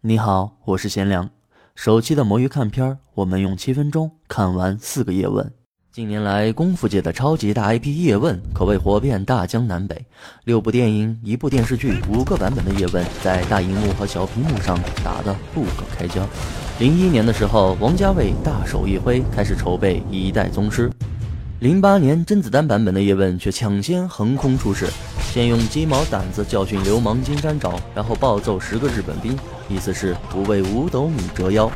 你好，我是贤良。首期的魔芋看片儿，我们用七分钟看完四个叶问。近年来，功夫界的超级大 IP 叶问可谓火遍大江南北，六部电影、一部电视剧、五个版本的叶问在大荧幕和小屏幕上打得不可开交。零一年的时候，王家卫大手一挥，开始筹备一代宗师。零八年甄子丹版本的叶问却抢先横空出世，先用鸡毛掸子教训流氓金山找，然后暴揍十个日本兵，意思是不为五斗米折腰。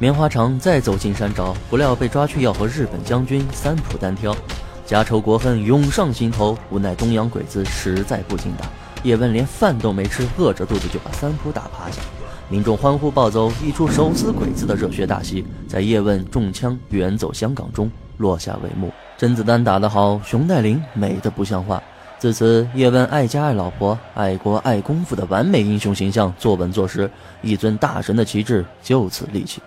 棉花厂再走金山找，不料被抓去要和日本将军三浦单挑，家仇国恨涌上心头，无奈东洋鬼子实在不经打，叶问连饭都没吃，饿着肚子就把三浦打趴下。民众欢呼暴走，一出手撕鬼子的热血大戏，在叶问中枪远走香港中落下帷幕。甄子丹打得好，熊黛林美得不像话。自此，叶问爱家爱老婆、爱国爱功夫的完美英雄形象坐稳坐实，一尊大神的旗帜就此立起。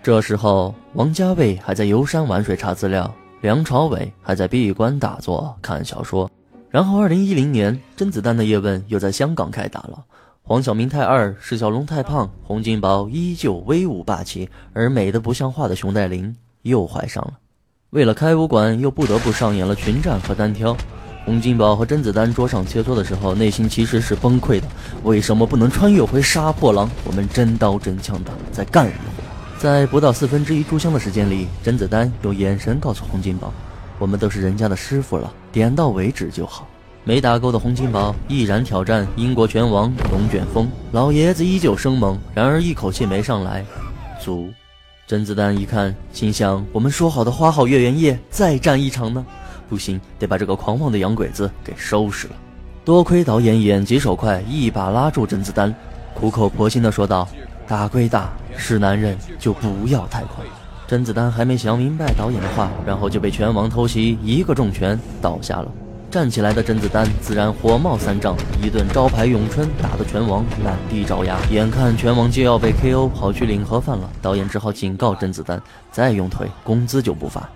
这时候，王家卫还在游山玩水查资料，梁朝伟还在闭关打坐看小说。然后，二零一零年，甄子丹的叶问又在香港开打了。黄晓明太二，释小龙太胖，洪金宝依旧威武霸气，而美得不像话的熊黛林又怀上了。为了开武馆，又不得不上演了群战和单挑。洪金宝和甄子丹桌上切磋的时候，内心其实是崩溃的。为什么不能穿越回杀破狼？我们真刀真枪的在干什么。在不到四分之一炷香的时间里，甄子丹用眼神告诉洪金宝：“我们都是人家的师傅了，点到为止就好。”没打够的洪金宝毅然挑战英国拳王龙卷风，老爷子依旧生猛，然而一口气没上来，足。甄子丹一看，心想：我们说好的花好月圆夜再战一场呢？不行，得把这个狂妄的洋鬼子给收拾了。多亏导演眼疾手快，一把拉住甄子丹，苦口婆心地说道：“打归打，是男人就不要太狂。”甄子丹还没想明白导演的话，然后就被拳王偷袭，一个重拳倒下了。站起来的甄子丹自然火冒三丈，一顿招牌咏春打得拳王满地找牙。眼看拳王就要被 KO，跑去领盒饭了，导演只好警告甄子丹：再用腿，工资就不发。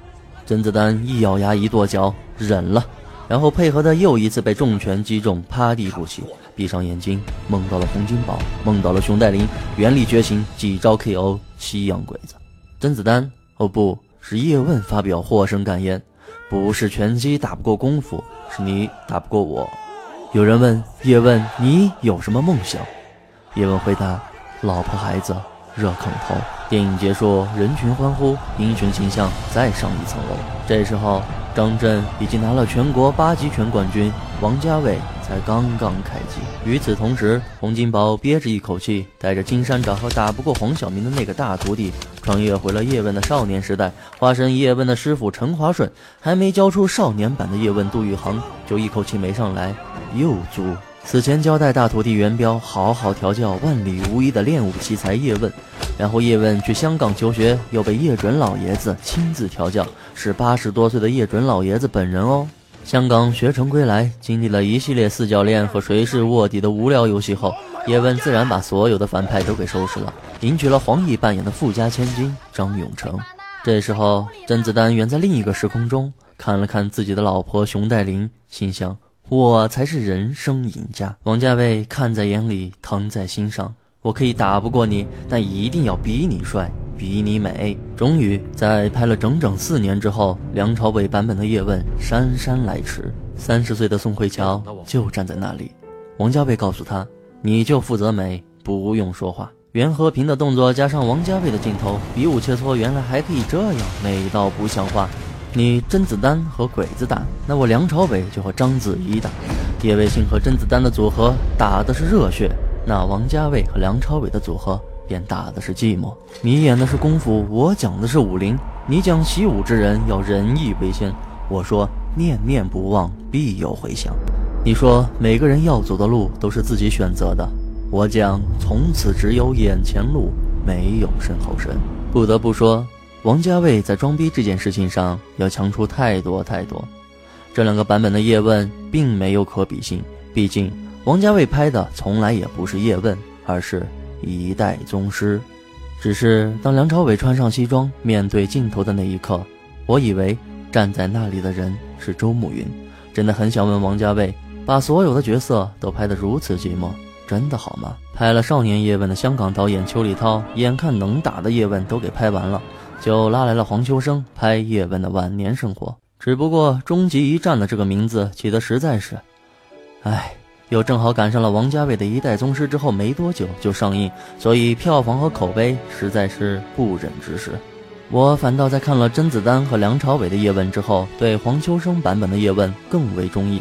甄子丹一咬牙一跺脚，忍了，然后配合的又一次被重拳击中，趴地不起，闭上眼睛，梦到了洪金宝，梦到了熊黛林，原力觉醒，几招 KO 西洋鬼子。甄子丹，哦，不是叶问发表获胜感言。不是拳击打不过功夫，是你打不过我。有人问叶问：“你有什么梦想？”叶问回答：“老婆孩子，热炕头。”电影结束，人群欢呼，英雄形象再上一层楼。这时候，张震已经拿了全国八极拳冠军，王家卫。才刚刚开机。与此同时，洪金宝憋着一口气，带着金山找和打不过黄晓明的那个大徒弟，穿越回了叶问的少年时代，化身叶问的师傅陈华顺。还没交出少年版的叶问杜宇航，就一口气没上来，又租。此前交代大徒弟元彪好好调教万里无一的练武奇才叶问，然后叶问去香港求学，又被叶准老爷子亲自调教，是八十多岁的叶准老爷子本人哦。香港学成归来，经历了一系列四教练和谁是卧底的无聊游戏后，叶问自然把所有的反派都给收拾了，迎娶了黄奕扮演的富家千金张永成。这时候，甄子丹远在另一个时空中看了看自己的老婆熊黛林，心想：我才是人生赢家。王家卫看在眼里，疼在心上。我可以打不过你，但一定要比你帅。比你美。终于在拍了整整四年之后，梁朝伟版本的叶问姗姗来迟。三十岁的宋慧乔就站在那里，王家卫告诉他：“你就负责美，不用说话。”袁和平的动作加上王家卫的镜头，比武切磋原来还可以这样美到不像话。你甄子丹和鬼子打，那我梁朝伟就和章子怡打。叶卫信和甄子丹的组合打的是热血，那王家卫和梁朝伟的组合。便打的是寂寞。你演的是功夫，我讲的是武林。你讲习武之人要仁义为先，我说念念不忘必有回响。你说每个人要走的路都是自己选择的，我讲从此只有眼前路，没有身后身。不得不说，王家卫在装逼这件事情上要强出太多太多。这两个版本的叶问并没有可比性，毕竟王家卫拍的从来也不是叶问，而是。一代宗师，只是当梁朝伟穿上西装面对镜头的那一刻，我以为站在那里的人是周慕云。真的很想问王家卫，把所有的角色都拍得如此寂寞，真的好吗？拍了少年叶问的香港导演邱礼涛，眼看能打的叶问都给拍完了，就拉来了黄秋生拍叶问的晚年生活。只不过“终极一战”的这个名字起的实在是，唉，又正好赶上了王家卫的一代宗师之后没多久就上映，所以票房和口碑实在是不忍直视。我反倒在看了甄子丹和梁朝伟的叶问之后，对黄秋生版本的叶问更为中意，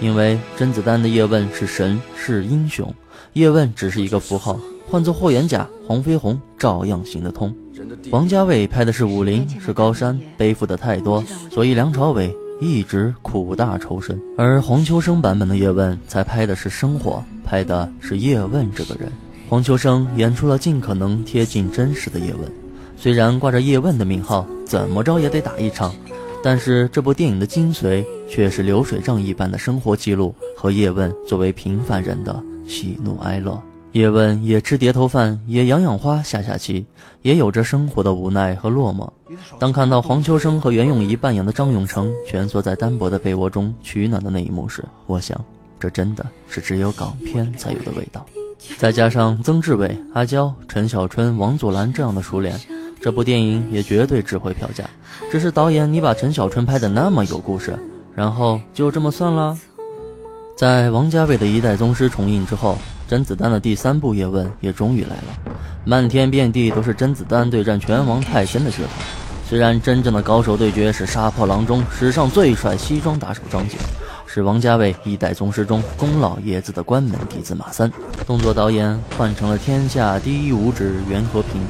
因为甄子丹的叶问是神是英雄，叶问只是一个符号，换做霍元甲、黄飞鸿照样行得通。王家卫拍的是武林，是高山，背负的太多，所以梁朝伟一直苦大仇深，而黄秋生版本的叶问才拍的是生活，拍的是叶问这个人。黄秋生演出了尽可能贴近真实的叶问。虽然挂着叶问的名号，怎么着也得打一场，但是这部电影的精髓却是流水账一般的生活记录和叶问作为平凡人的喜怒哀乐。叶问也吃碟头饭，也养养花，下下棋，也有着生活的无奈和落寞。当看到黄秋生和袁咏仪扮演的张永成蜷缩在单薄的被窝中取暖的那一幕时，我想，这真的是只有港片才有的味道。再加上曾志伟、阿娇、陈小春、王祖蓝这样的熟脸。这部电影也绝对值回票价，只是导演你把陈小春拍的那么有故事，然后就这么算了。在王家卫的一代宗师重映之后，甄子丹的第三部叶问也终于来了，漫天遍地都是甄子丹对战拳王泰森的噱头。虽然真正的高手对决是杀破狼中史上最帅西装打手张杰。是王家卫一代宗师中宫老爷子的关门弟子马三，动作导演换成了天下第一武指袁和平，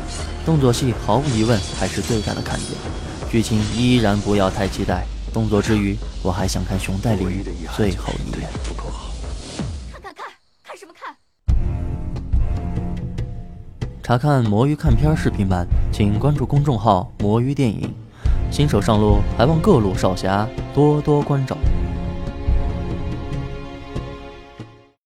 动作戏毫无疑问还是最大的看点，剧情依然不要太期待。动作之余，我还想看熊黛林最后一眼。查看魔芋看片视频版，请关注公众号“魔芋电影”。新手上路，还望各路少侠多多关照。